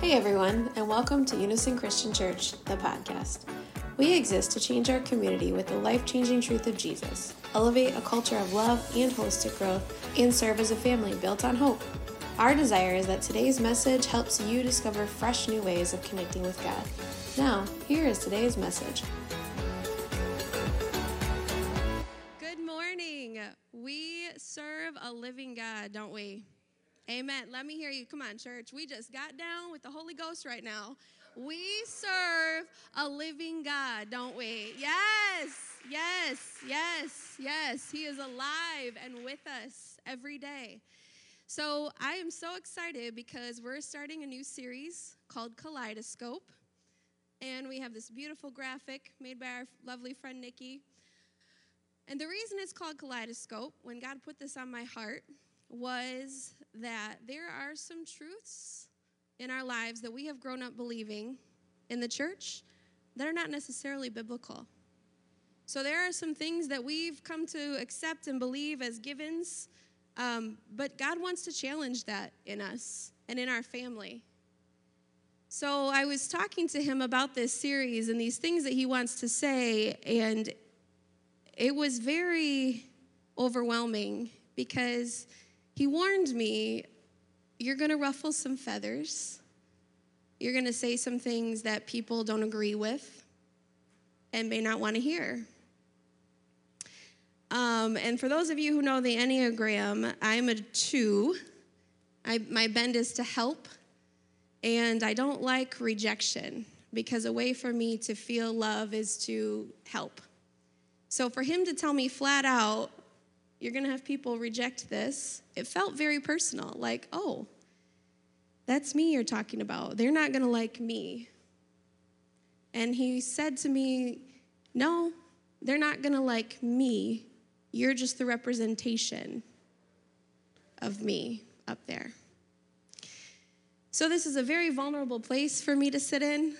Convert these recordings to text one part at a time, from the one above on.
Hey everyone, and welcome to Unison Christian Church, the podcast. We exist to change our community with the life changing truth of Jesus, elevate a culture of love and holistic growth, and serve as a family built on hope. Our desire is that today's message helps you discover fresh new ways of connecting with God. Now, here is today's message. Come on, church. We just got down with the Holy Ghost right now. We serve a living God, don't we? Yes, yes, yes, yes. He is alive and with us every day. So I am so excited because we're starting a new series called Kaleidoscope. And we have this beautiful graphic made by our lovely friend Nikki. And the reason it's called Kaleidoscope, when God put this on my heart, was that there are some truths in our lives that we have grown up believing in the church that are not necessarily biblical. So there are some things that we've come to accept and believe as givens, um, but God wants to challenge that in us and in our family. So I was talking to him about this series and these things that he wants to say, and it was very overwhelming because he warned me you're going to ruffle some feathers. You're going to say some things that people don't agree with and may not want to hear. Um, and for those of you who know the Enneagram, I'm a two. I, my bend is to help, and I don't like rejection because a way for me to feel love is to help. So for him to tell me flat out, you're going to have people reject this, it felt very personal like, oh, that's me you're talking about. They're not going to like me. And he said to me, no, they're not going to like me. You're just the representation of me up there. So, this is a very vulnerable place for me to sit in,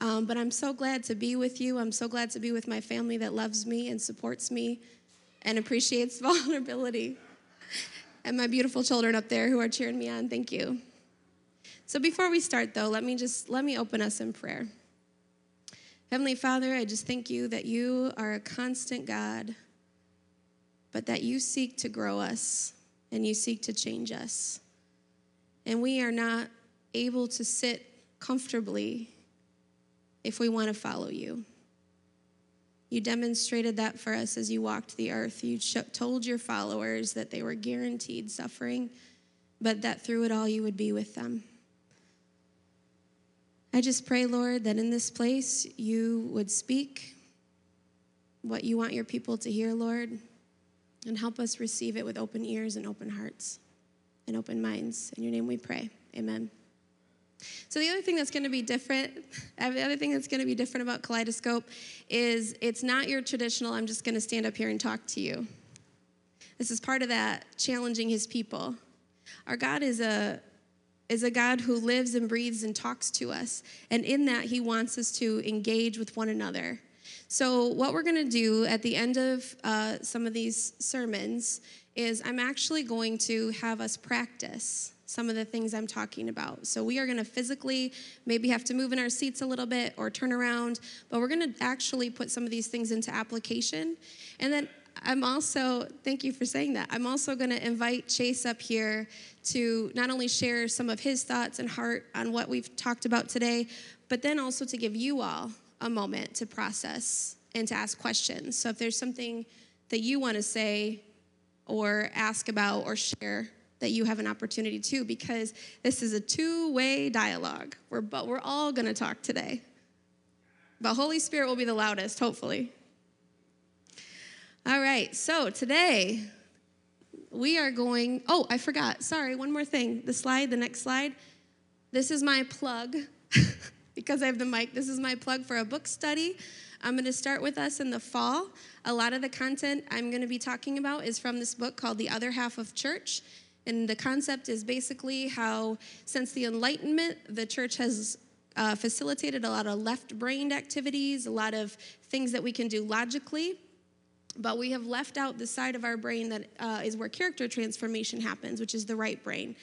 um, but I'm so glad to be with you. I'm so glad to be with my family that loves me and supports me and appreciates vulnerability. And my beautiful children up there who are cheering me on, thank you. So before we start though, let me just let me open us in prayer. Heavenly Father, I just thank you that you are a constant God, but that you seek to grow us and you seek to change us. And we are not able to sit comfortably if we want to follow you. You demonstrated that for us as you walked the earth. You told your followers that they were guaranteed suffering, but that through it all you would be with them. I just pray, Lord, that in this place you would speak what you want your people to hear, Lord, and help us receive it with open ears and open hearts and open minds. In your name we pray. Amen. So the other thing that's going to be different, the other thing that's going to be different about Kaleidoscope is it's not your traditional, I'm just going to stand up here and talk to you. This is part of that challenging his people. Our God is a is a God who lives and breathes and talks to us. And in that, he wants us to engage with one another. So, what we're going to do at the end of uh, some of these sermons is I'm actually going to have us practice some of the things I'm talking about. So we are going to physically maybe have to move in our seats a little bit or turn around, but we're going to actually put some of these things into application. And then I'm also, thank you for saying that. I'm also going to invite Chase up here to not only share some of his thoughts and heart on what we've talked about today, but then also to give you all a moment to process and to ask questions. So if there's something that you want to say or ask about or share, that you have an opportunity to because this is a two-way dialogue. We're but we're all going to talk today. But Holy Spirit will be the loudest, hopefully. All right. So, today we are going Oh, I forgot. Sorry, one more thing. The slide, the next slide. This is my plug because I have the mic. This is my plug for a book study. I'm going to start with us in the fall. A lot of the content I'm going to be talking about is from this book called The Other Half of Church. And the concept is basically how, since the Enlightenment, the church has uh, facilitated a lot of left brained activities, a lot of things that we can do logically, but we have left out the side of our brain that uh, is where character transformation happens, which is the right brain.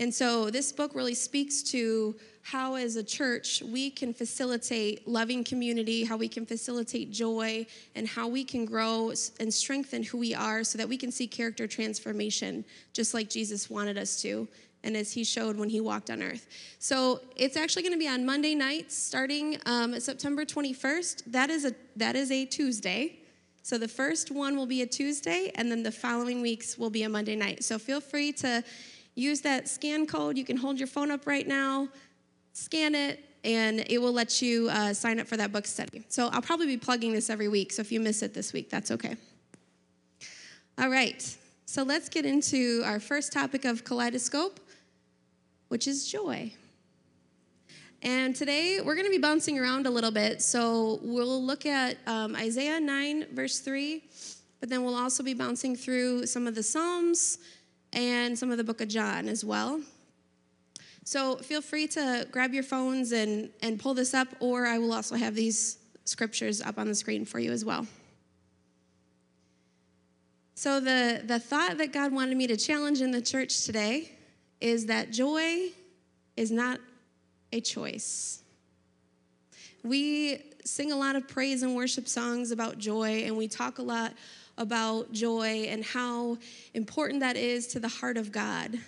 And so this book really speaks to how, as a church, we can facilitate loving community, how we can facilitate joy, and how we can grow and strengthen who we are so that we can see character transformation, just like Jesus wanted us to and as he showed when he walked on earth. So it's actually going to be on Monday nights starting um, September 21st. That is a that is a Tuesday. So the first one will be a Tuesday, and then the following weeks will be a Monday night. So feel free to use that scan code. You can hold your phone up right now, scan it, and it will let you uh, sign up for that book study. So I'll probably be plugging this every week. So if you miss it this week, that's okay. All right. So let's get into our first topic of kaleidoscope which is joy. And today we're going to be bouncing around a little bit. So we'll look at um, Isaiah 9, verse 3, but then we'll also be bouncing through some of the Psalms and some of the book of John as well. So feel free to grab your phones and, and pull this up, or I will also have these scriptures up on the screen for you as well. So the, the thought that God wanted me to challenge in the church today is that joy is not a choice. We sing a lot of praise and worship songs about joy, and we talk a lot about joy and how important that is to the heart of God.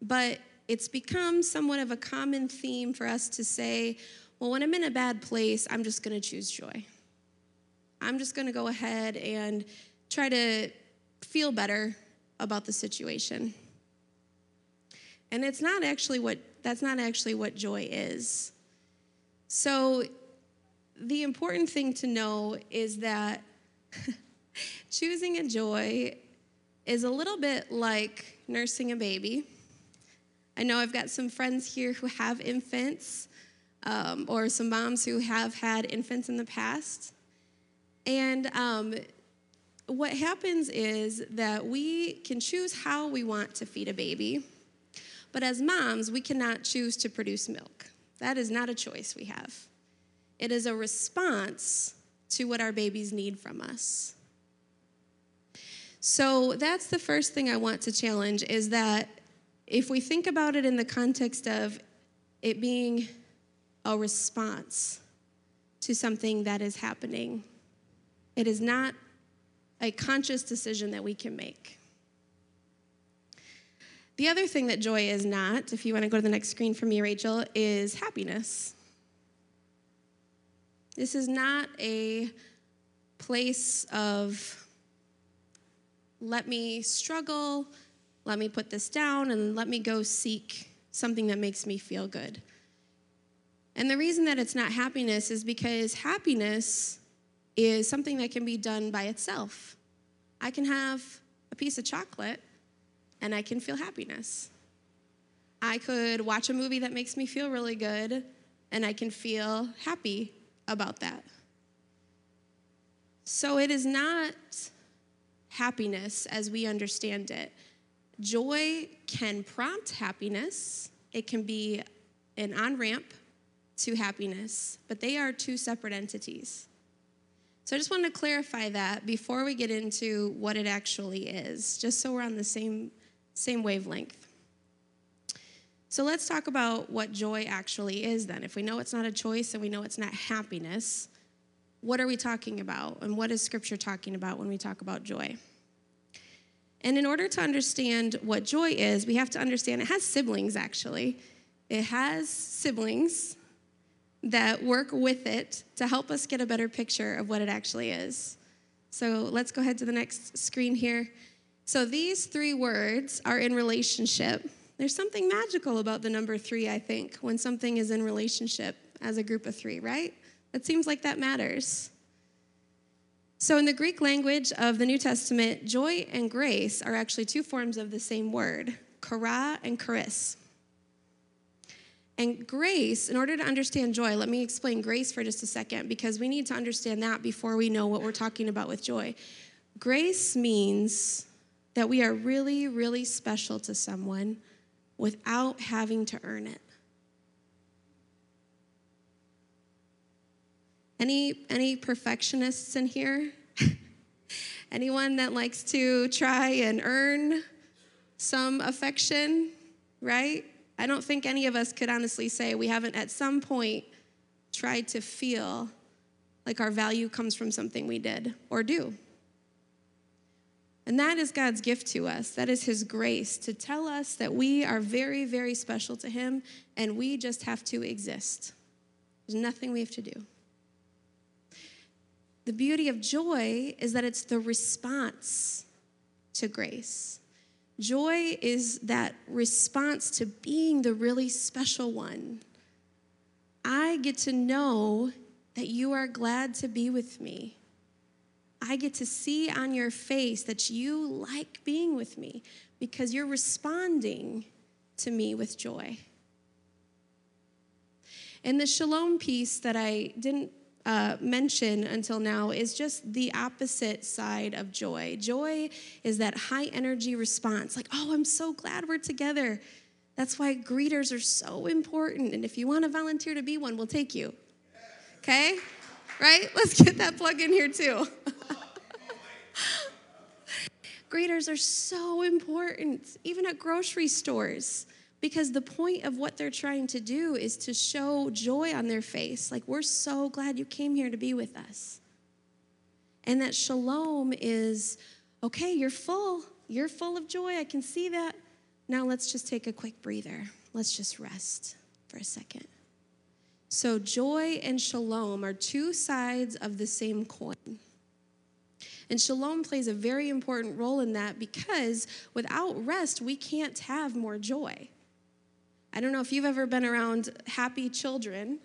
But it's become somewhat of a common theme for us to say, well, when I'm in a bad place, I'm just going to choose joy. I'm just going to go ahead and try to feel better about the situation. And it's not actually what that's not actually what joy is. So the important thing to know is that choosing a joy is a little bit like nursing a baby. I know I've got some friends here who have infants, um, or some moms who have had infants in the past. And um, what happens is that we can choose how we want to feed a baby. But as moms, we cannot choose to produce milk. That is not a choice we have. It is a response to what our babies need from us. So that's the first thing I want to challenge is that if we think about it in the context of it being a response to something that is happening, it is not a conscious decision that we can make. The other thing that joy is not, if you want to go to the next screen for me, Rachel, is happiness. This is not a place of let me struggle, let me put this down, and let me go seek something that makes me feel good. And the reason that it's not happiness is because happiness is something that can be done by itself. I can have a piece of chocolate and I can feel happiness. I could watch a movie that makes me feel really good and I can feel happy about that. So it is not happiness as we understand it. Joy can prompt happiness, it can be an on ramp to happiness, but they are two separate entities. So I just wanted to clarify that before we get into what it actually is, just so we're on the same same wavelength. So let's talk about what joy actually is then. If we know it's not a choice and we know it's not happiness, what are we talking about? And what is Scripture talking about when we talk about joy? And in order to understand what joy is, we have to understand it has siblings actually. It has siblings that work with it to help us get a better picture of what it actually is. So let's go ahead to the next screen here. So these three words are in relationship. There's something magical about the number three, I think, when something is in relationship as a group of three, right? It seems like that matters. So, in the Greek language of the New Testament, joy and grace are actually two forms of the same word, chara and charis. And grace, in order to understand joy, let me explain grace for just a second because we need to understand that before we know what we're talking about with joy. Grace means that we are really, really special to someone without having to earn it. Any, any perfectionists in here? Anyone that likes to try and earn some affection? right? I don't think any of us could honestly say we haven't at some point tried to feel like our value comes from something we did or do. And that is God's gift to us. That is His grace to tell us that we are very, very special to Him and we just have to exist. There's nothing we have to do. The beauty of joy is that it's the response to grace. Joy is that response to being the really special one. I get to know that you are glad to be with me. I get to see on your face that you like being with me because you're responding to me with joy. And the shalom piece that I didn't uh, mention until now is just the opposite side of joy. Joy is that high energy response, like, oh, I'm so glad we're together. That's why greeters are so important. And if you want to volunteer to be one, we'll take you. Okay? Right? Let's get that plug in here too. greeters are so important, even at grocery stores because the point of what they're trying to do is to show joy on their face. Like, we're so glad you came here to be with us. And that shalom is okay, you're full. You're full of joy. I can see that. Now let's just take a quick breather. Let's just rest for a second. So, joy and shalom are two sides of the same coin. And shalom plays a very important role in that because without rest, we can't have more joy. I don't know if you've ever been around happy children,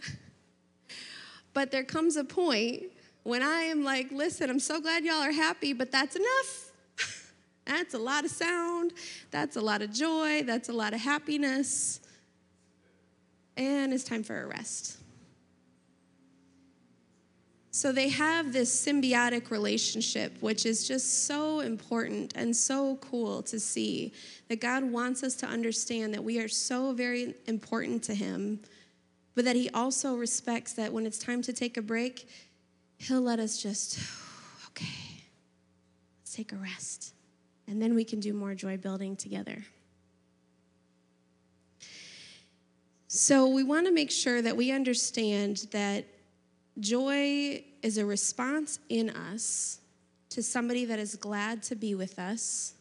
but there comes a point when I am like, listen, I'm so glad y'all are happy, but that's enough. that's a lot of sound, that's a lot of joy, that's a lot of happiness, and it's time for a rest. So they have this symbiotic relationship, which is just so important and so cool to see that God wants us to understand that we are so very important to Him, but that He also respects that when it's time to take a break, He'll let us just, okay, let's take a rest. And then we can do more joy building together. So we want to make sure that we understand that Joy is a response in us to somebody that is glad to be with us.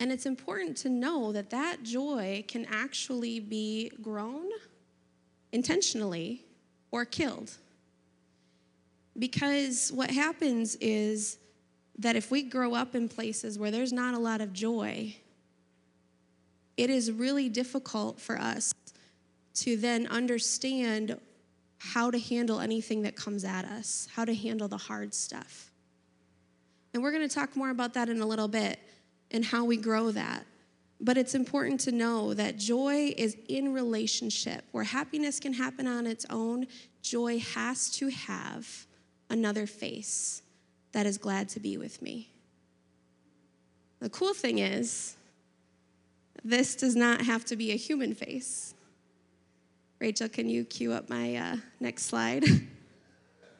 And it's important to know that that joy can actually be grown intentionally or killed. Because what happens is that if we grow up in places where there's not a lot of joy, it is really difficult for us to then understand how to handle anything that comes at us, how to handle the hard stuff. And we're going to talk more about that in a little bit and how we grow that. But it's important to know that joy is in relationship. Where happiness can happen on its own, joy has to have another face that is glad to be with me. The cool thing is, this does not have to be a human face. Rachel, can you cue up my uh, next slide?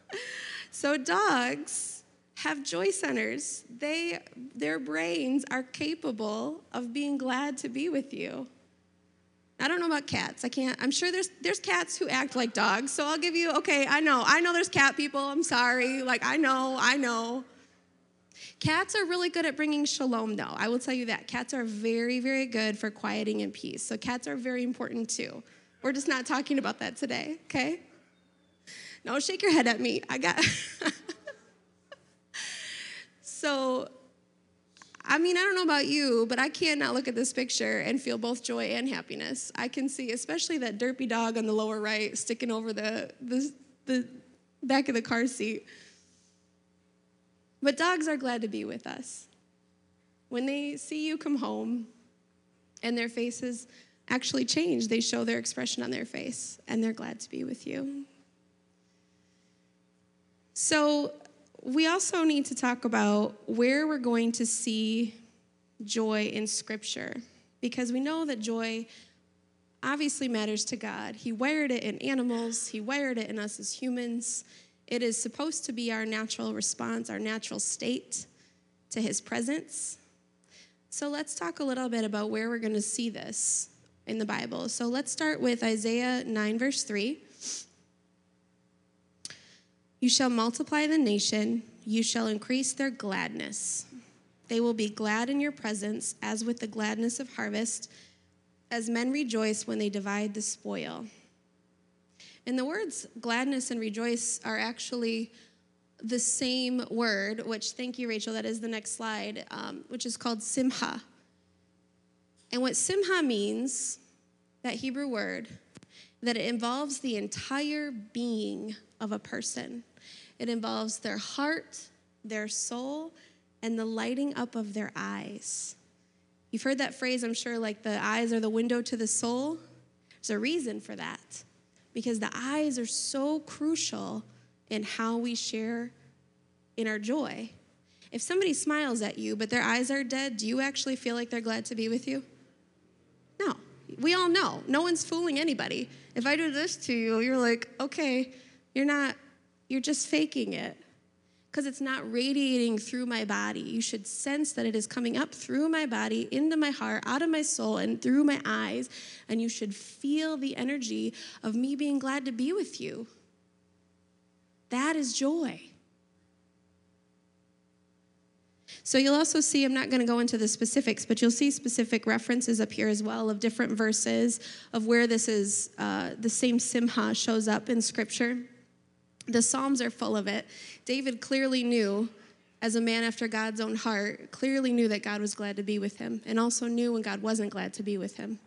so, dogs have joy centers. They, their brains are capable of being glad to be with you. I don't know about cats. I can't. I'm sure there's there's cats who act like dogs. So I'll give you. Okay, I know. I know there's cat people. I'm sorry. Like I know. I know. Cats are really good at bringing shalom, though. I will tell you that. Cats are very, very good for quieting and peace. So cats are very important too. We're just not talking about that today, okay? No, shake your head at me. I got. so, I mean, I don't know about you, but I cannot look at this picture and feel both joy and happiness. I can see, especially that derpy dog on the lower right sticking over the, the, the back of the car seat. But dogs are glad to be with us. When they see you come home and their faces actually change. They show their expression on their face, and they're glad to be with you. So, we also need to talk about where we're going to see joy in Scripture, because we know that joy obviously matters to God. He wired it in animals, He wired it in us as humans. It is supposed to be our natural response, our natural state to His presence. So let's talk a little bit about where we're going to see this in the Bible. So let's start with Isaiah 9, verse 3. You shall multiply the nation, you shall increase their gladness. They will be glad in your presence, as with the gladness of harvest, as men rejoice when they divide the spoil. And the words gladness and rejoice are actually the same word, which, thank you, Rachel, that is the next slide, um, which is called simha. And what simha means, that Hebrew word, that it involves the entire being of a person. It involves their heart, their soul, and the lighting up of their eyes. You've heard that phrase, I'm sure, like the eyes are the window to the soul. There's a reason for that because the eyes are so crucial in how we share in our joy. If somebody smiles at you, but their eyes are dead, do you actually feel like they're glad to be with you? No. We all know. No one's fooling anybody. If I do this to you, you're like, okay, you're not, you're just faking it because it's not radiating through my body. You should sense that it is coming up through my body, into my heart, out of my soul, and through my eyes. And you should feel the energy of me being glad to be with you. That is joy. So you'll also see, I'm not going to go into the specifics, but you'll see specific references up here as well of different verses of where this is, uh, the same simha shows up in Scripture. The Psalms are full of it. David clearly knew, as a man after God's own heart, clearly knew that God was glad to be with him, and also knew when God wasn't glad to be with him.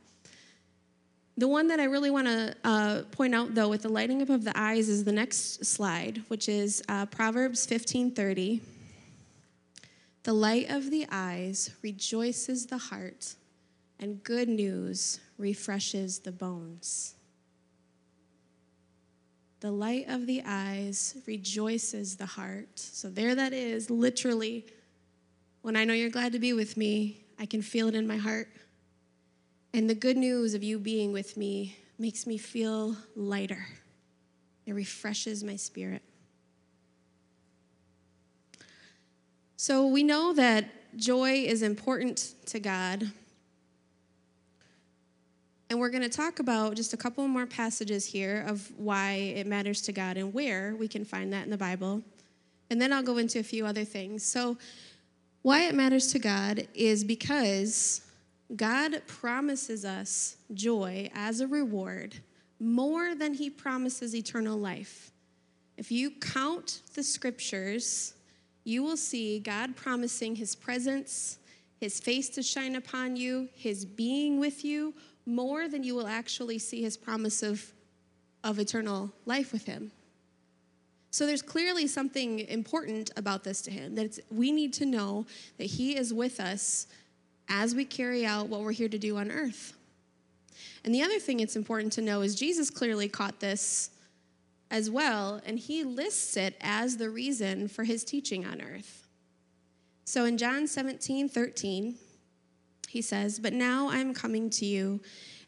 The one that I really want to uh, point out, though, with the lighting up of the eyes, is the next slide, which is uh, Proverbs 15:30. The light of the eyes rejoices the heart, and good news refreshes the bones. The light of the eyes rejoices the heart. So there that is, literally. When I know you're glad to be with me, I can feel it in my heart. And the good news of you being with me makes me feel lighter. It refreshes my spirit. So we know that joy is important to God. And we're going to talk about just a couple more passages here of why it matters to God and where we can find that in the Bible. And then I'll go into a few other things. So, why it matters to God is because God promises us joy as a reward more than he promises eternal life. If you count the scriptures, you will see God promising his presence, his face to shine upon you, his being with you, more than you will actually see his promise of, of eternal life with him. So there's clearly something important about this to him that we need to know that he is with us as we carry out what we're here to do on earth. And the other thing it's important to know is Jesus clearly caught this as well, and he lists it as the reason for his teaching on earth. So in John 17, 13, he says, But now I'm coming to you,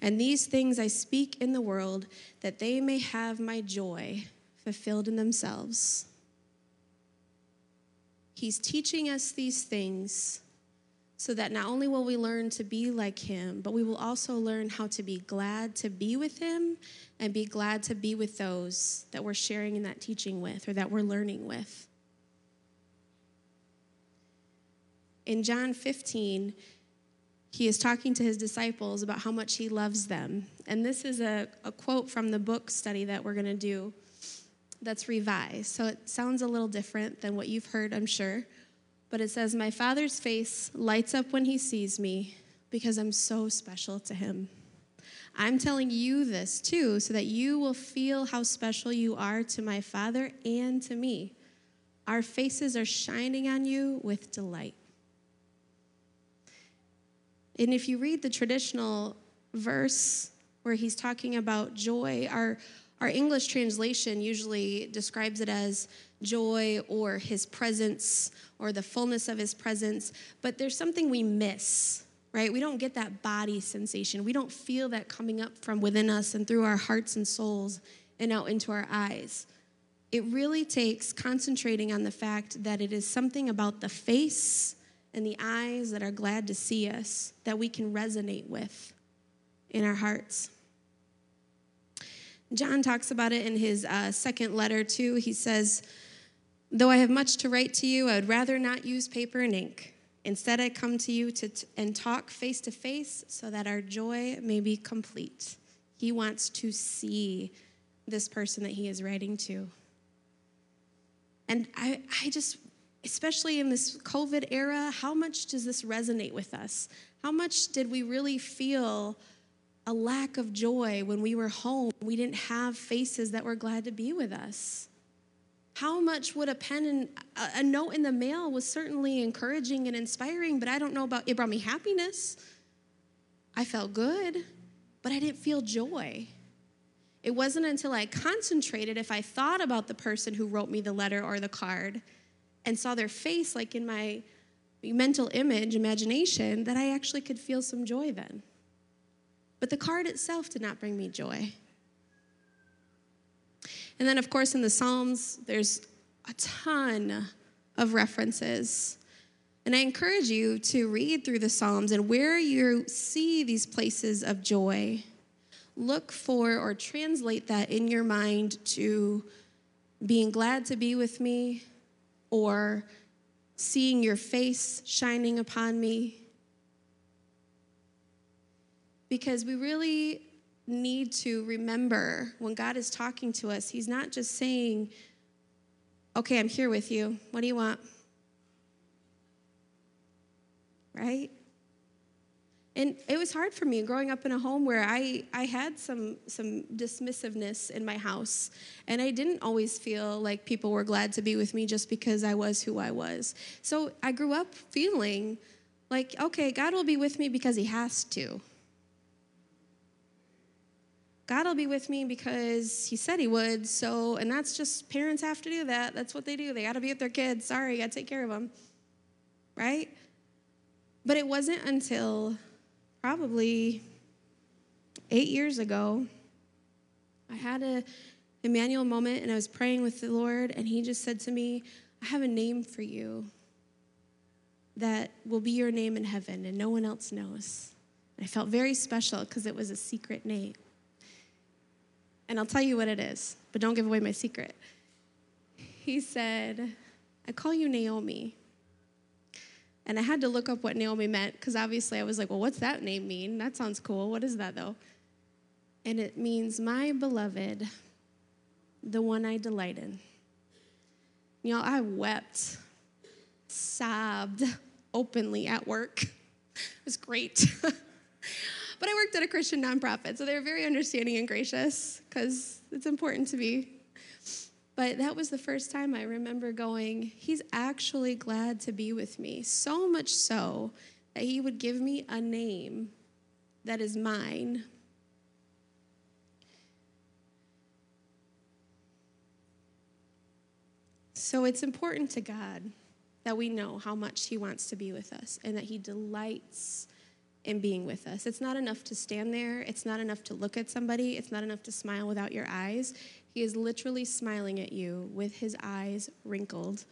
and these things I speak in the world, that they may have my joy fulfilled in themselves. He's teaching us these things so that not only will we learn to be like him, but we will also learn how to be glad to be with him and be glad to be with those that we're sharing in that teaching with or that we're learning with. In John 15, he is talking to his disciples about how much he loves them. And this is a, a quote from the book study that we're going to do that's revised. So it sounds a little different than what you've heard, I'm sure but it says, My Father's face lights up when he sees me because I'm so special to him. I'm telling you this too, so that you will feel how special you are to my Father and to me. Our faces are shining on you with delight. And if you read the traditional verse where he's talking about joy, our, our English translation usually describes it as joy or his presence or the fullness of his presence, but there's something we miss, right? We don't get that body sensation. We don't feel that coming up from within us and through our hearts and souls and out into our eyes. It really takes concentrating on the fact that it is something about the face and the eyes that are glad to see us that we can resonate with in our hearts. John talks about it in his uh, second letter, too. He says, Though I have much to write to you, I would rather not use paper and ink. Instead, I come to you to t- and talk face to face so that our joy may be complete. He wants to see this person that he is writing to. And I, I just, especially in this COVID era, how much does this resonate with us? How much did we really feel a lack of joy when we were home? We didn't have faces that were glad to be with us. How much would a pen and a note in the mail was certainly encouraging and inspiring, but I don't know about it brought me happiness. I felt good, but I didn't feel joy. It wasn't until I concentrated, if I thought about the person who wrote me the letter or the card and saw their face, like in my mental image, imagination, that I actually could feel some joy then. But the card itself did not bring me joy. And then, of course, in the Psalms, there's a ton of references. And I encourage you to read through the Psalms and where you see these places of joy look for or translate that in your mind to being glad to be with me or seeing your face shining upon me. Because we really need to remember when God is talking to us, He's not just saying, Okay, I'm here with you. What do you want? Right? And it was hard for me growing up in a home where I, I had some, some dismissiveness in my house. And I didn't always feel like people were glad to be with me just because I was who I was. So I grew up feeling like, okay, God will be with me because He has to. God will be with me because He said He would. So, and that's just parents have to do that. That's what they do. They got to be with their kids. Sorry, got to take care of them. Right? But it wasn't until probably eight years ago, I had a Emmanuel moment and I was praying with the Lord, and He just said to me, I have a name for you that will be your name in heaven, and no one else knows. And I felt very special because it was a secret name. And I'll tell you what it is, but don't give away my secret. He said, I call you Naomi. And I had to look up what Naomi meant because obviously I was like, well, what's that name mean? That sounds cool. What is that though? And it means my beloved, the one I delight in. You know, I wept, sobbed openly at work. It was great. but I worked at a Christian nonprofit, so they were very understanding and gracious because it's important to be but that was the first time I remember going, He's actually glad to be with me. So much so that He would give me a name that is mine. So it's important to God that we know how much He wants to be with us and that He delights in being with us. It's not enough to stand there, it's not enough to look at somebody, it's not enough to smile without your eyes. He is literally smiling at you with his eyes wrinkled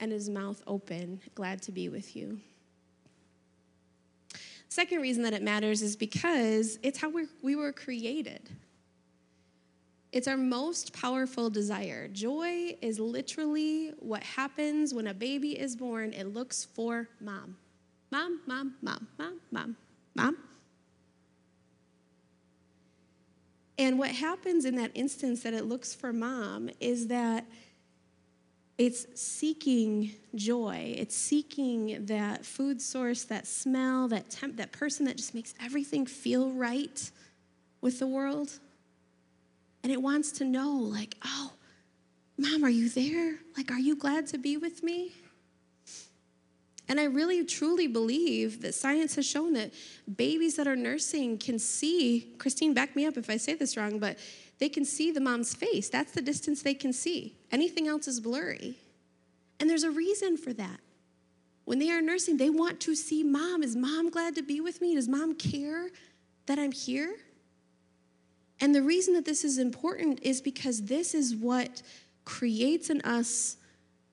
and his mouth open, glad to be with you. Second reason that it matters is because it's how we we were created. It's our most powerful desire. Joy is literally what happens when a baby is born. It looks for mom. Mom, mom, mom, mom, mom, mom. And what happens in that instance that it looks for mom is that it's seeking joy. It's seeking that food source, that smell, that temp, that person that just makes everything feel right with the world. And it wants to know, like, oh, mom, are you there? Like, are you glad to be with me? And I really truly believe that science has shown that babies that are nursing can see, Christine, back me up if I say this wrong, but they can see the mom's face. That's the distance they can see. Anything else is blurry. And there's a reason for that. When they are nursing, they want to see mom. Is mom glad to be with me? Does mom care that I'm here? And the reason that this is important is because this is what creates in us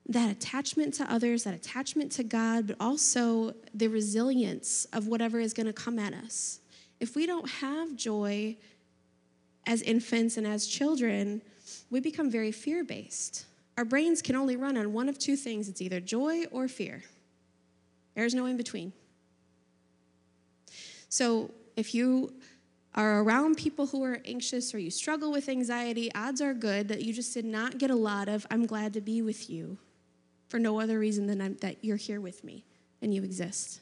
that attachment to others, that attachment to God, but also the resilience of whatever is going to come at us. if we don't have joy as infants and as children, we become very fear based. Our brains can only run on one of two things it's either joy or fear. There's no in between. So if you are around people who are anxious or you struggle with anxiety, odds are good that you just did not get a lot of, I'm glad to be with you for no other reason than I'm, that you're here with me and you exist.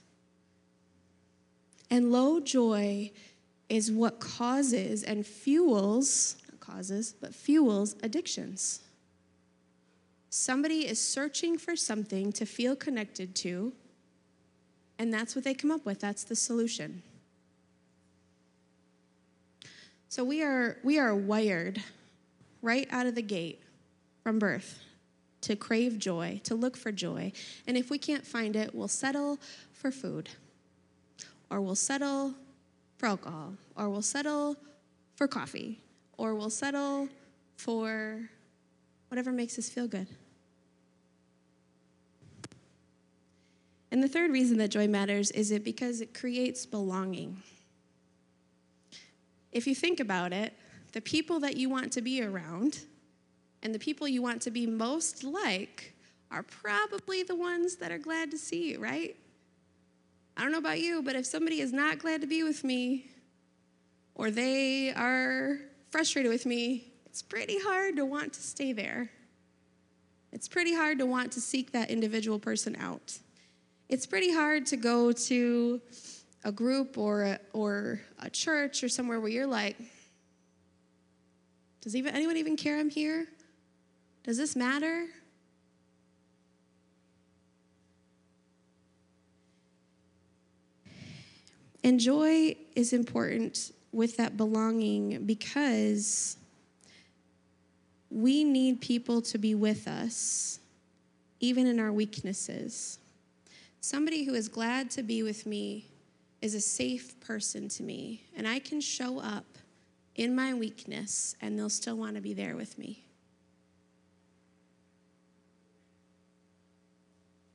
And low joy is what causes and fuels, not causes, but fuels addictions. Somebody is searching for something to feel connected to, and that's what they come up with. That's the solution. So we are, we are wired right out of the gate from birth to crave joy, to look for joy. And if we can't find it, we'll settle for food, or we'll settle for alcohol, or we'll settle for coffee, or we'll settle for whatever makes us feel good. And the third reason that joy matters is it because it creates belonging if you think about it, the people that you want to be around and the people you want to be most like are probably the ones that are glad to see you, right? I don't know about you, but if somebody is not glad to be with me or they are frustrated with me, it's pretty hard to want to stay there. It's pretty hard to want to seek that individual person out. It's pretty hard to go to a group or a, or a church or somewhere where you're like, does even anyone even care I'm here? Does this matter? And joy is important with that belonging because we need people to be with us, even in our weaknesses. Somebody who is glad to be with me is a safe person to me, and I can show up in my weakness, and they'll still want to be there with me.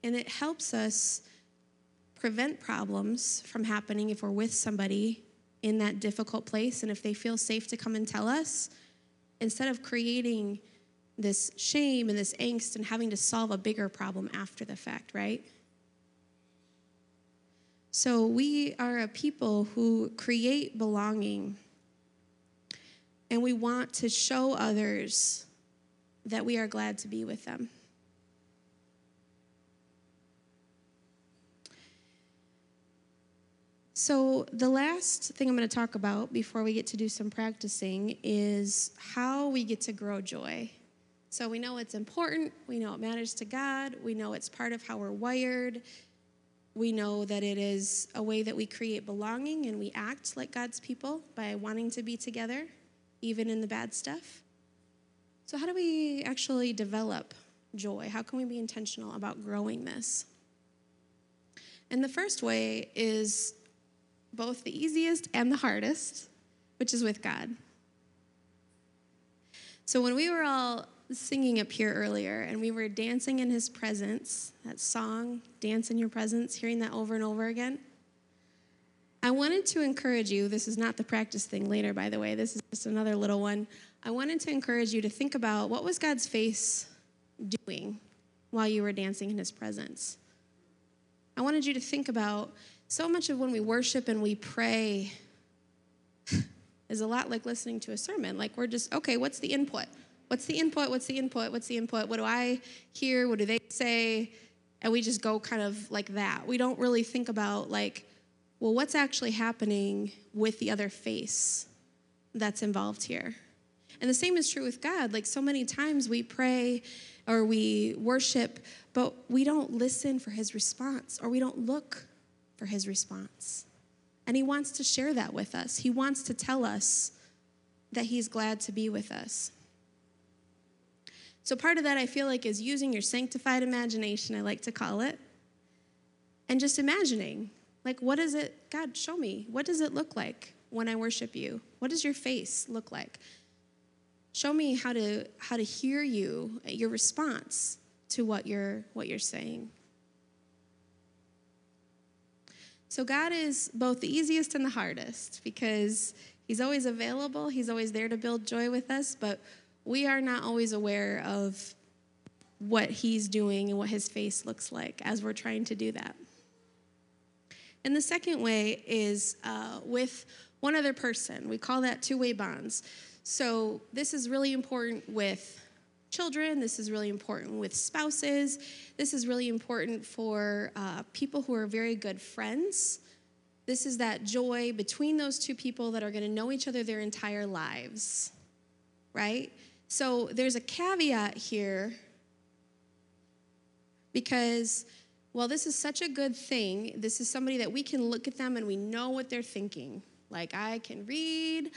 And it helps us prevent problems from happening if we're with somebody in that difficult place and if they feel safe to come and tell us, instead of creating this shame and this angst and having to solve a bigger problem after the fact, right? So we are a people who create belonging. And we want to show others that we are glad to be with them. So, the last thing I'm going to talk about before we get to do some practicing is how we get to grow joy. So, we know it's important, we know it matters to God, we know it's part of how we're wired, we know that it is a way that we create belonging and we act like God's people by wanting to be together, even in the bad stuff. So, how do we actually develop joy? How can we be intentional about growing this? And the first way is both the easiest and the hardest, which is with God. So, when we were all singing up here earlier and we were dancing in his presence, that song, Dance in Your Presence, hearing that over and over again. I wanted to encourage you, this is not the practice thing later, by the way, this is just another little one. I wanted to encourage you to think about what was God's face doing while you were dancing in his presence. I wanted you to think about so much of when we worship and we pray is a lot like listening to a sermon. Like we're just, okay, what's the input? What's the input? What's the input? What's the input? What do I hear? What do they say? And we just go kind of like that. We don't really think about, like, well, what's actually happening with the other face that's involved here? And the same is true with God. Like, so many times we pray or we worship, but we don't listen for his response or we don't look for his response. And he wants to share that with us. He wants to tell us that he's glad to be with us. So, part of that I feel like is using your sanctified imagination, I like to call it, and just imagining, like, what does it, God, show me, what does it look like when I worship you? What does your face look like? Show me how to, how to hear you, your response to what you're, what you're saying. So God is both the easiest and the hardest because He's always available, He's always there to build joy with us, but we are not always aware of what He's doing and what His face looks like as we're trying to do that. And the second way is uh, with one other person. We call that two way bonds. So this is really important with children. This is really important with spouses. This is really important for uh, people who are very good friends. This is that joy between those two people that are going to know each other their entire lives, right? So there's a caveat here because well, this is such a good thing. This is somebody that we can look at them and we know what they're thinking. Like, I can read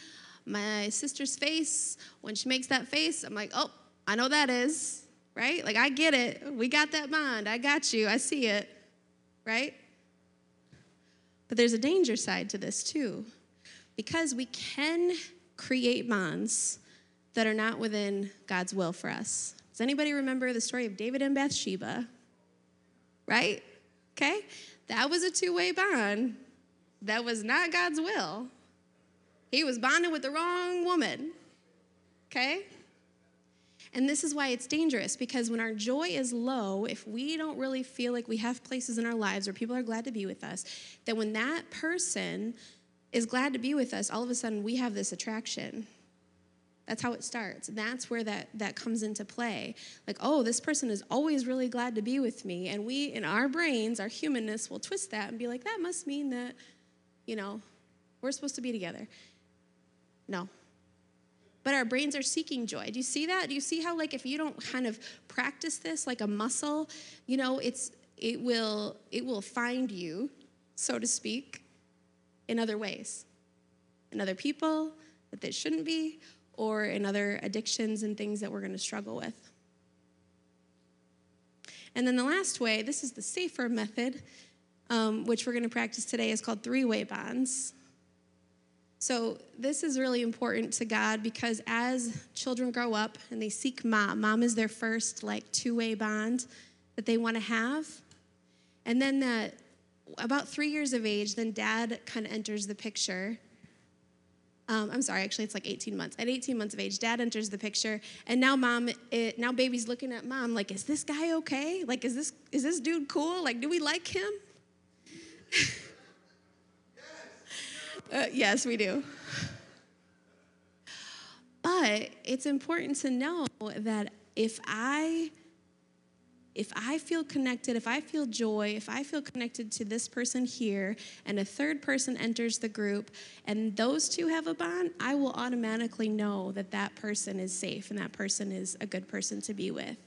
my sister's face. When she makes that face, I'm like, oh, I know that is, right? Like, I get it. We got that bond. I got you. I see it, right? But there's a danger side to this, too, because we can create bonds that are not within God's will for us. Does anybody remember the story of David and Bathsheba? Right? Okay? That was a two way bond. That was not God's will. He was bonded with the wrong woman. Okay? And this is why it's dangerous because when our joy is low, if we don't really feel like we have places in our lives where people are glad to be with us, then when that person is glad to be with us, all of a sudden we have this attraction. That's how it starts. That's where that, that comes into play. Like, oh, this person is always really glad to be with me. And we, in our brains, our humanness, will twist that and be like, that must mean that, you know, we're supposed to be together. No, but our brains are seeking joy. Do you see that? Do you see how like if you don't kind of practice this like a muscle, you know, it's it will it will find you, so to speak, in other ways. In other people that they shouldn't be or in other addictions and things that we're going to struggle with. And then the last way, this is the safer method, um, which we're going to practice today, is called three way bonds. So, this is really important to God because as children grow up and they seek mom, mom is their first like two-way bond that they want to have. And then that about 3 years of age, then dad kind of enters the picture. Um, I'm sorry, actually, it's like 18 months. At 18 months of age, dad enters the picture, and now mom, it, now baby's looking at mom like, is this guy okay? Like, is this is this dude cool? Like, do we like him? Uh, yes, we do. But it's important to know that if I if I feel connected, if I feel joy, if I feel connected to this person here, and a third person enters the group, and those two have a bond, I will automatically know that that person is safe and that person is a good person to be with.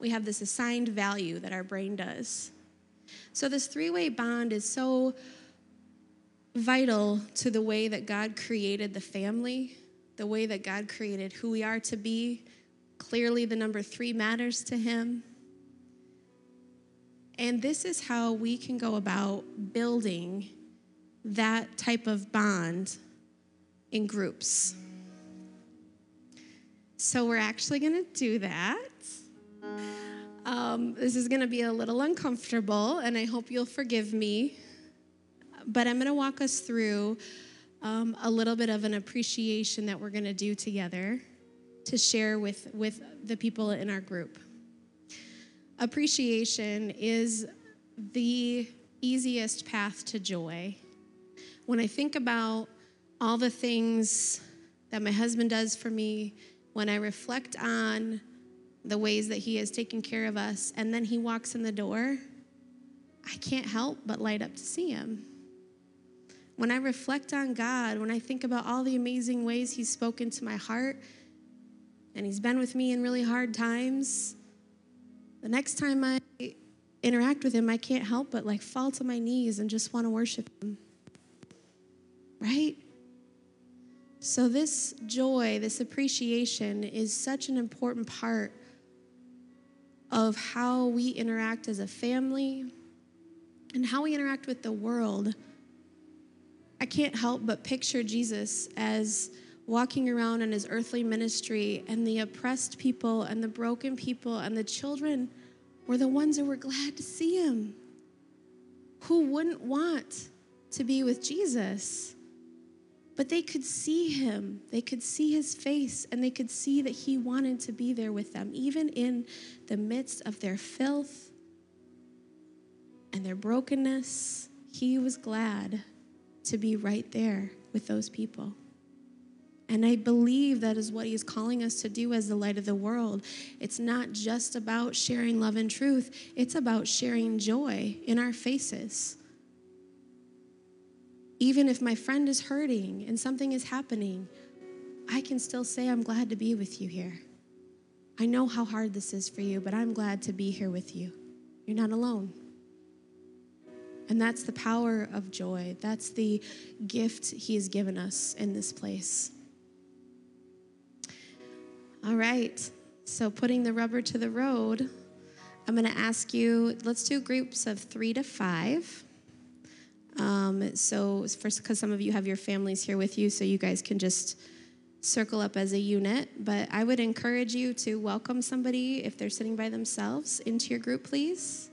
We have this assigned value that our brain does. So, this three way bond is so vital to the way that God created the family, the way that God created who we are to be. Clearly, the number three matters to Him. And this is how we can go about building that type of bond in groups. So, we're actually going to do that. Um, this is going to be a little uncomfortable, and I hope you'll forgive me but I'm going to walk us through um, a little bit of an appreciation that we're going to do together to share with, with the people in our group. Appreciation is the easiest path to joy. When I think about all the things that my husband does for me, when I reflect on the ways that he has taken care of us, and then he walks in the door, I can't help but light up to see him. When I reflect on God, when I think about all the amazing ways He's spoken to my heart, and He's been with me in really hard times, the next time I interact with Him, I can't help but like fall to my knees and just want to worship Him. Right? So, this joy, this appreciation is such an important part of how we interact as a family and how we interact with the world. I can't help but picture Jesus as walking around in his earthly ministry, and the oppressed people, and the broken people, and the children were the ones who were glad to see him. Who wouldn't want to be with Jesus? But they could see him, they could see his face, and they could see that he wanted to be there with them, even in the midst of their filth and their brokenness. He was glad to be right there with those people. And I believe that is what he's calling us to do as the light of the world. It's not just about sharing love and truth, it's about sharing joy in our faces. Even if my friend is hurting and something is happening, I can still say, I'm glad to be with you here. I know how hard this is for you, but I'm glad to be here with you. You're not alone. And that's the power of joy. That's the gift He has given us in this place. All right. So, putting the rubber to the road, I'm going to ask you let's do groups of three to five. Um, so, first, because some of you have your families here with you, so you guys can just circle up as a unit. But I would encourage you to welcome somebody if they're sitting by themselves into your group, please.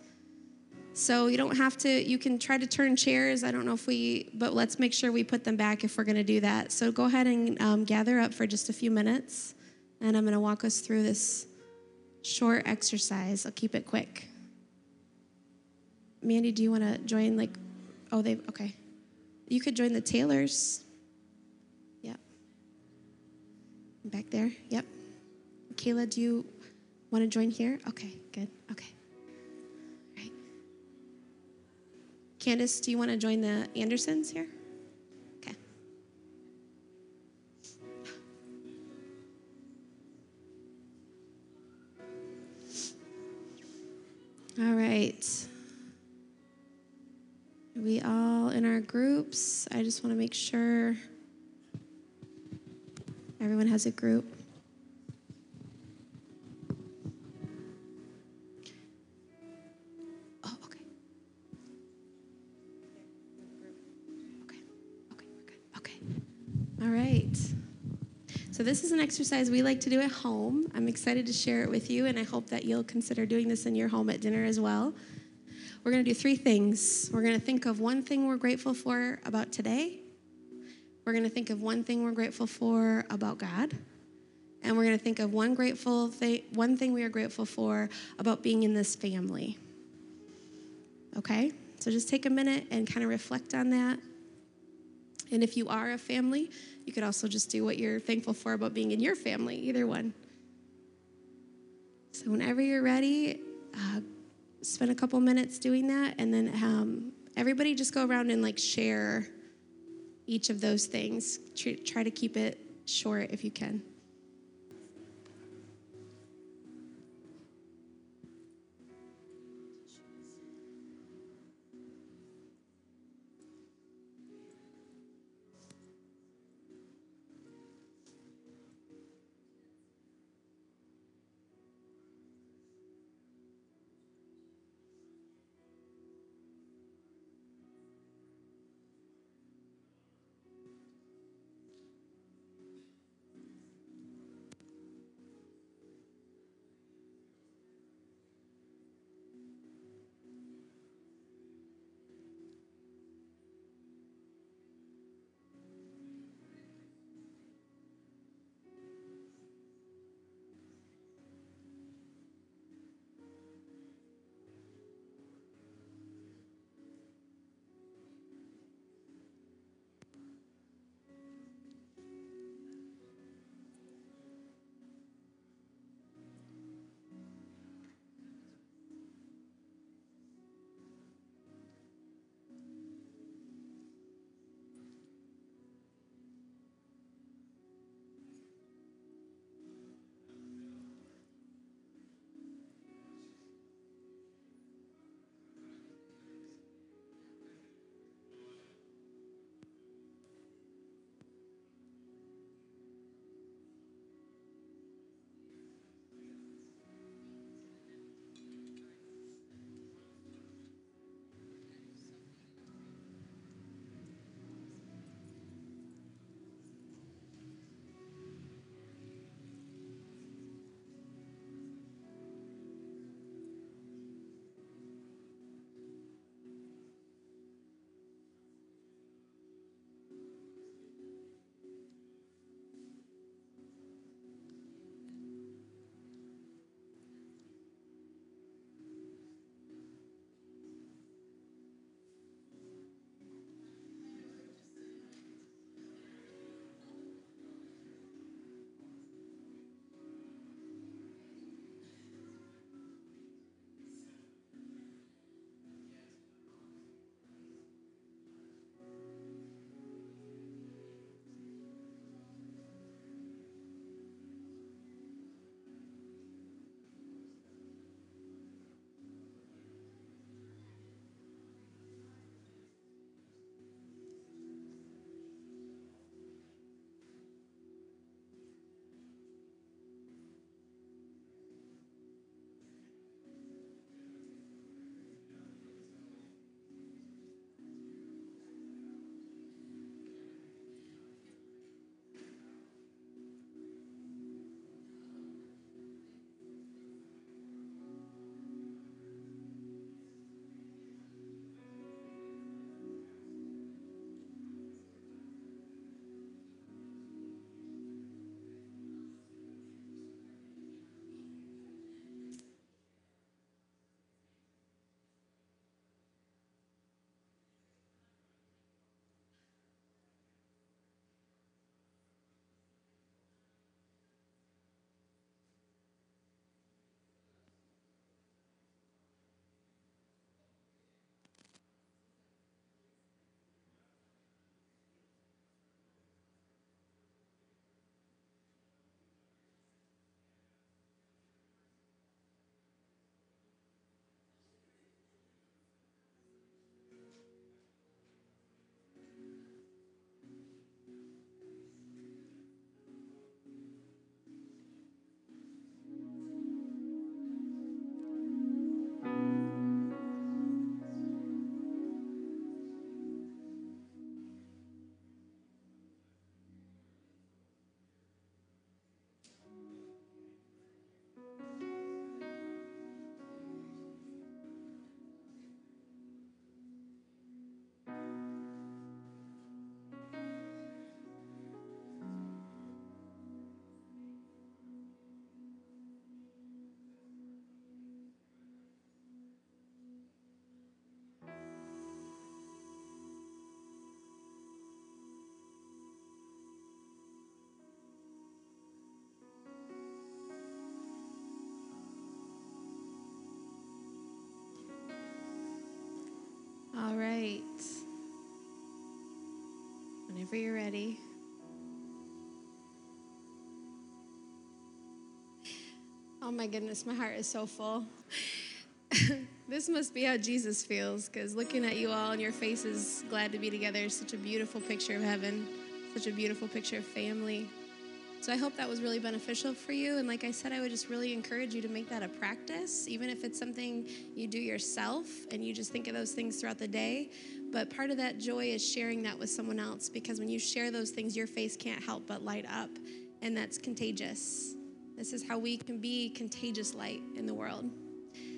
So you don't have to, you can try to turn chairs. I don't know if we, but let's make sure we put them back if we're going to do that. So go ahead and um, gather up for just a few minutes, and I'm going to walk us through this short exercise. I'll keep it quick. Mandy, do you want to join? Like, oh, they, okay. You could join the Taylors. Yep. Back there. Yep. Kayla, do you want to join here? Okay, good. Okay. Candace, do you want to join the Andersons here? Okay. All right. Are we all in our groups? I just want to make sure everyone has a group. This is an exercise we like to do at home. I'm excited to share it with you, and I hope that you'll consider doing this in your home at dinner as well. We're going to do three things. We're going to think of one thing we're grateful for about today, we're going to think of one thing we're grateful for about God, and we're going to think of one grateful thing, one thing we are grateful for about being in this family. Okay? So just take a minute and kind of reflect on that. And if you are a family, you could also just do what you're thankful for about being in your family, either one. So, whenever you're ready, uh, spend a couple minutes doing that, and then um, everybody just go around and like share each of those things. Try to keep it short if you can. Whenever you're ready. Oh my goodness, my heart is so full. this must be how Jesus feels because looking at you all and your faces glad to be together is such a beautiful picture of heaven, such a beautiful picture of family. So I hope that was really beneficial for you. And like I said, I would just really encourage you to make that a practice, even if it's something you do yourself and you just think of those things throughout the day. But part of that joy is sharing that with someone else because when you share those things, your face can't help but light up, and that's contagious. This is how we can be contagious light in the world.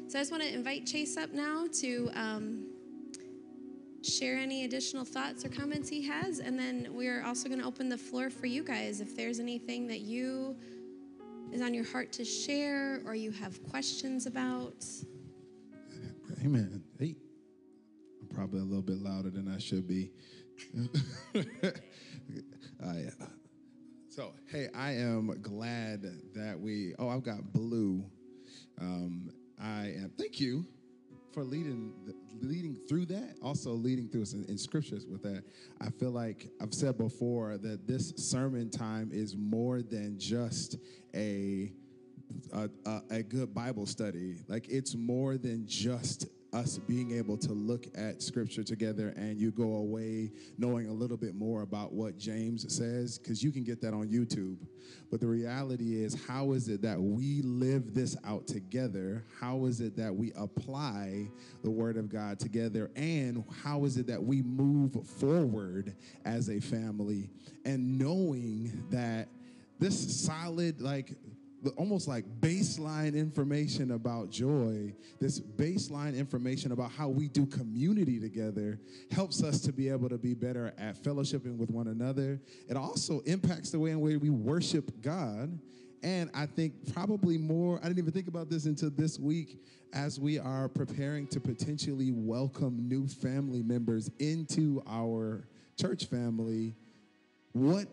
So I just want to invite Chase up now to um, share any additional thoughts or comments he has. And then we're also going to open the floor for you guys. If there's anything that you is on your heart to share or you have questions about. Amen. Hey, probably a little bit louder than I should be. Uh, so, hey, I am glad that we, oh, I've got blue. Um, I am, thank you for leading leading through that also leading through us in, in, scriptures with that i feel like i've said before that this sermon time is more than just a a, a, a good bible study like it's more than just us being able to look at scripture together and you go away knowing a little bit more about what James says, because you can get that on YouTube. But the reality is, how is it that we live this out together? How is it that we apply the Word of God together? And how is it that we move forward as a family and knowing that this solid, like, almost like baseline information about joy, this baseline information about how we do community together helps us to be able to be better at fellowshipping with one another. It also impacts the way in which we worship God. And I think probably more, I didn't even think about this until this week as we are preparing to potentially welcome new family members into our church family. What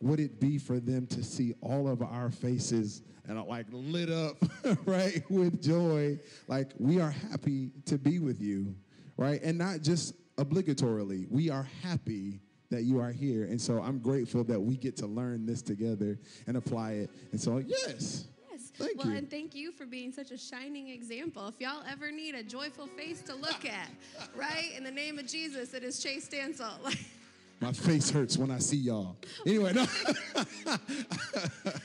would it be for them to see all of our faces and like lit up, right, with joy. Like we are happy to be with you, right? And not just obligatorily, we are happy that you are here. And so I'm grateful that we get to learn this together and apply it. And so, yes. Yes. Thank well, you. and thank you for being such a shining example. If y'all ever need a joyful face to look at, right? In the name of Jesus, it is Chase Stansel. My face hurts when I see y'all. Anyway, no.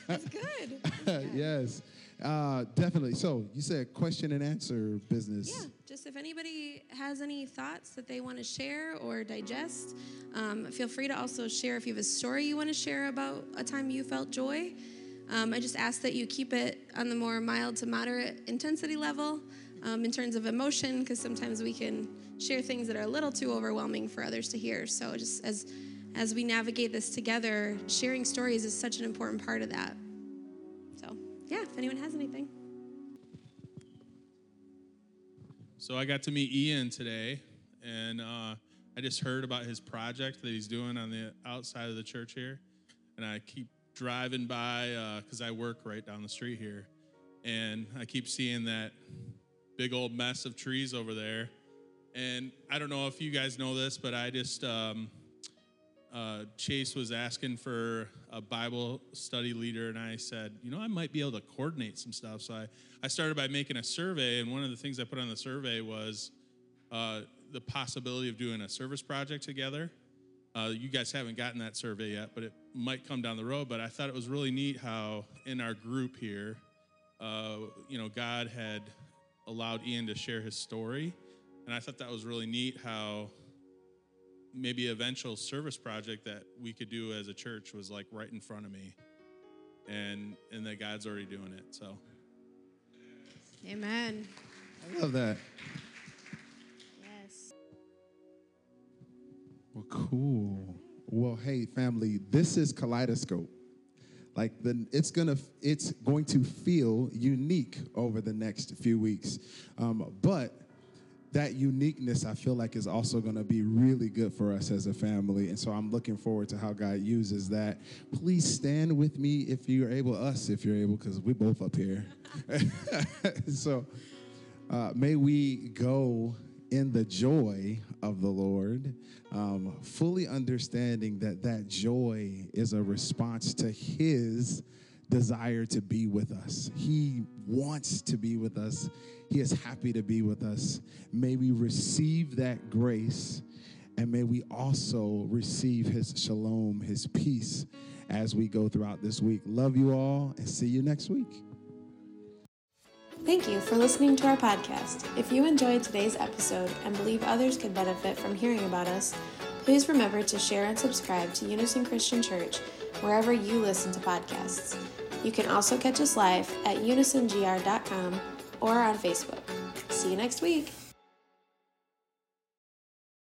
That's good. yes, uh, definitely. So you said question and answer business. Yeah, just if anybody has any thoughts that they want to share or digest, um, feel free to also share if you have a story you want to share about a time you felt joy. Um, I just ask that you keep it on the more mild to moderate intensity level um, in terms of emotion, because sometimes we can share things that are a little too overwhelming for others to hear. So just as as we navigate this together, sharing stories is such an important part of that. So, yeah, if anyone has anything. So I got to meet Ian today, and uh, I just heard about his project that he's doing on the outside of the church here. And I keep driving by because uh, I work right down the street here, and I keep seeing that big old mess of trees over there and I don't know if you guys know this, but I just, um, uh, Chase was asking for a Bible study leader, and I said, you know, I might be able to coordinate some stuff. So I, I started by making a survey, and one of the things I put on the survey was uh, the possibility of doing a service project together. Uh, you guys haven't gotten that survey yet, but it might come down the road. But I thought it was really neat how in our group here, uh, you know, God had allowed Ian to share his story and I thought that was really neat how maybe eventual service project that we could do as a church was like right in front of me. And and that God's already doing it. So Amen. I love that. Yes. Well, cool. Well, hey, family, this is Kaleidoscope. Like the, it's gonna, it's going to feel unique over the next few weeks, um, but that uniqueness I feel like is also going to be really good for us as a family. And so I'm looking forward to how God uses that. Please stand with me if you're able, us if you're able, because we're both up here. so uh, may we go in the joy of the Lord, um, fully understanding that that joy is a response to His desire to be with us. He wants to be with us. He is happy to be with us. May we receive that grace and may we also receive His shalom, His peace as we go throughout this week. Love you all and see you next week. Thank you for listening to our podcast. If you enjoyed today's episode and believe others could benefit from hearing about us, please remember to share and subscribe to Unison Christian Church wherever you listen to podcasts. You can also catch us live at unisongr.com or on Facebook. See you next week.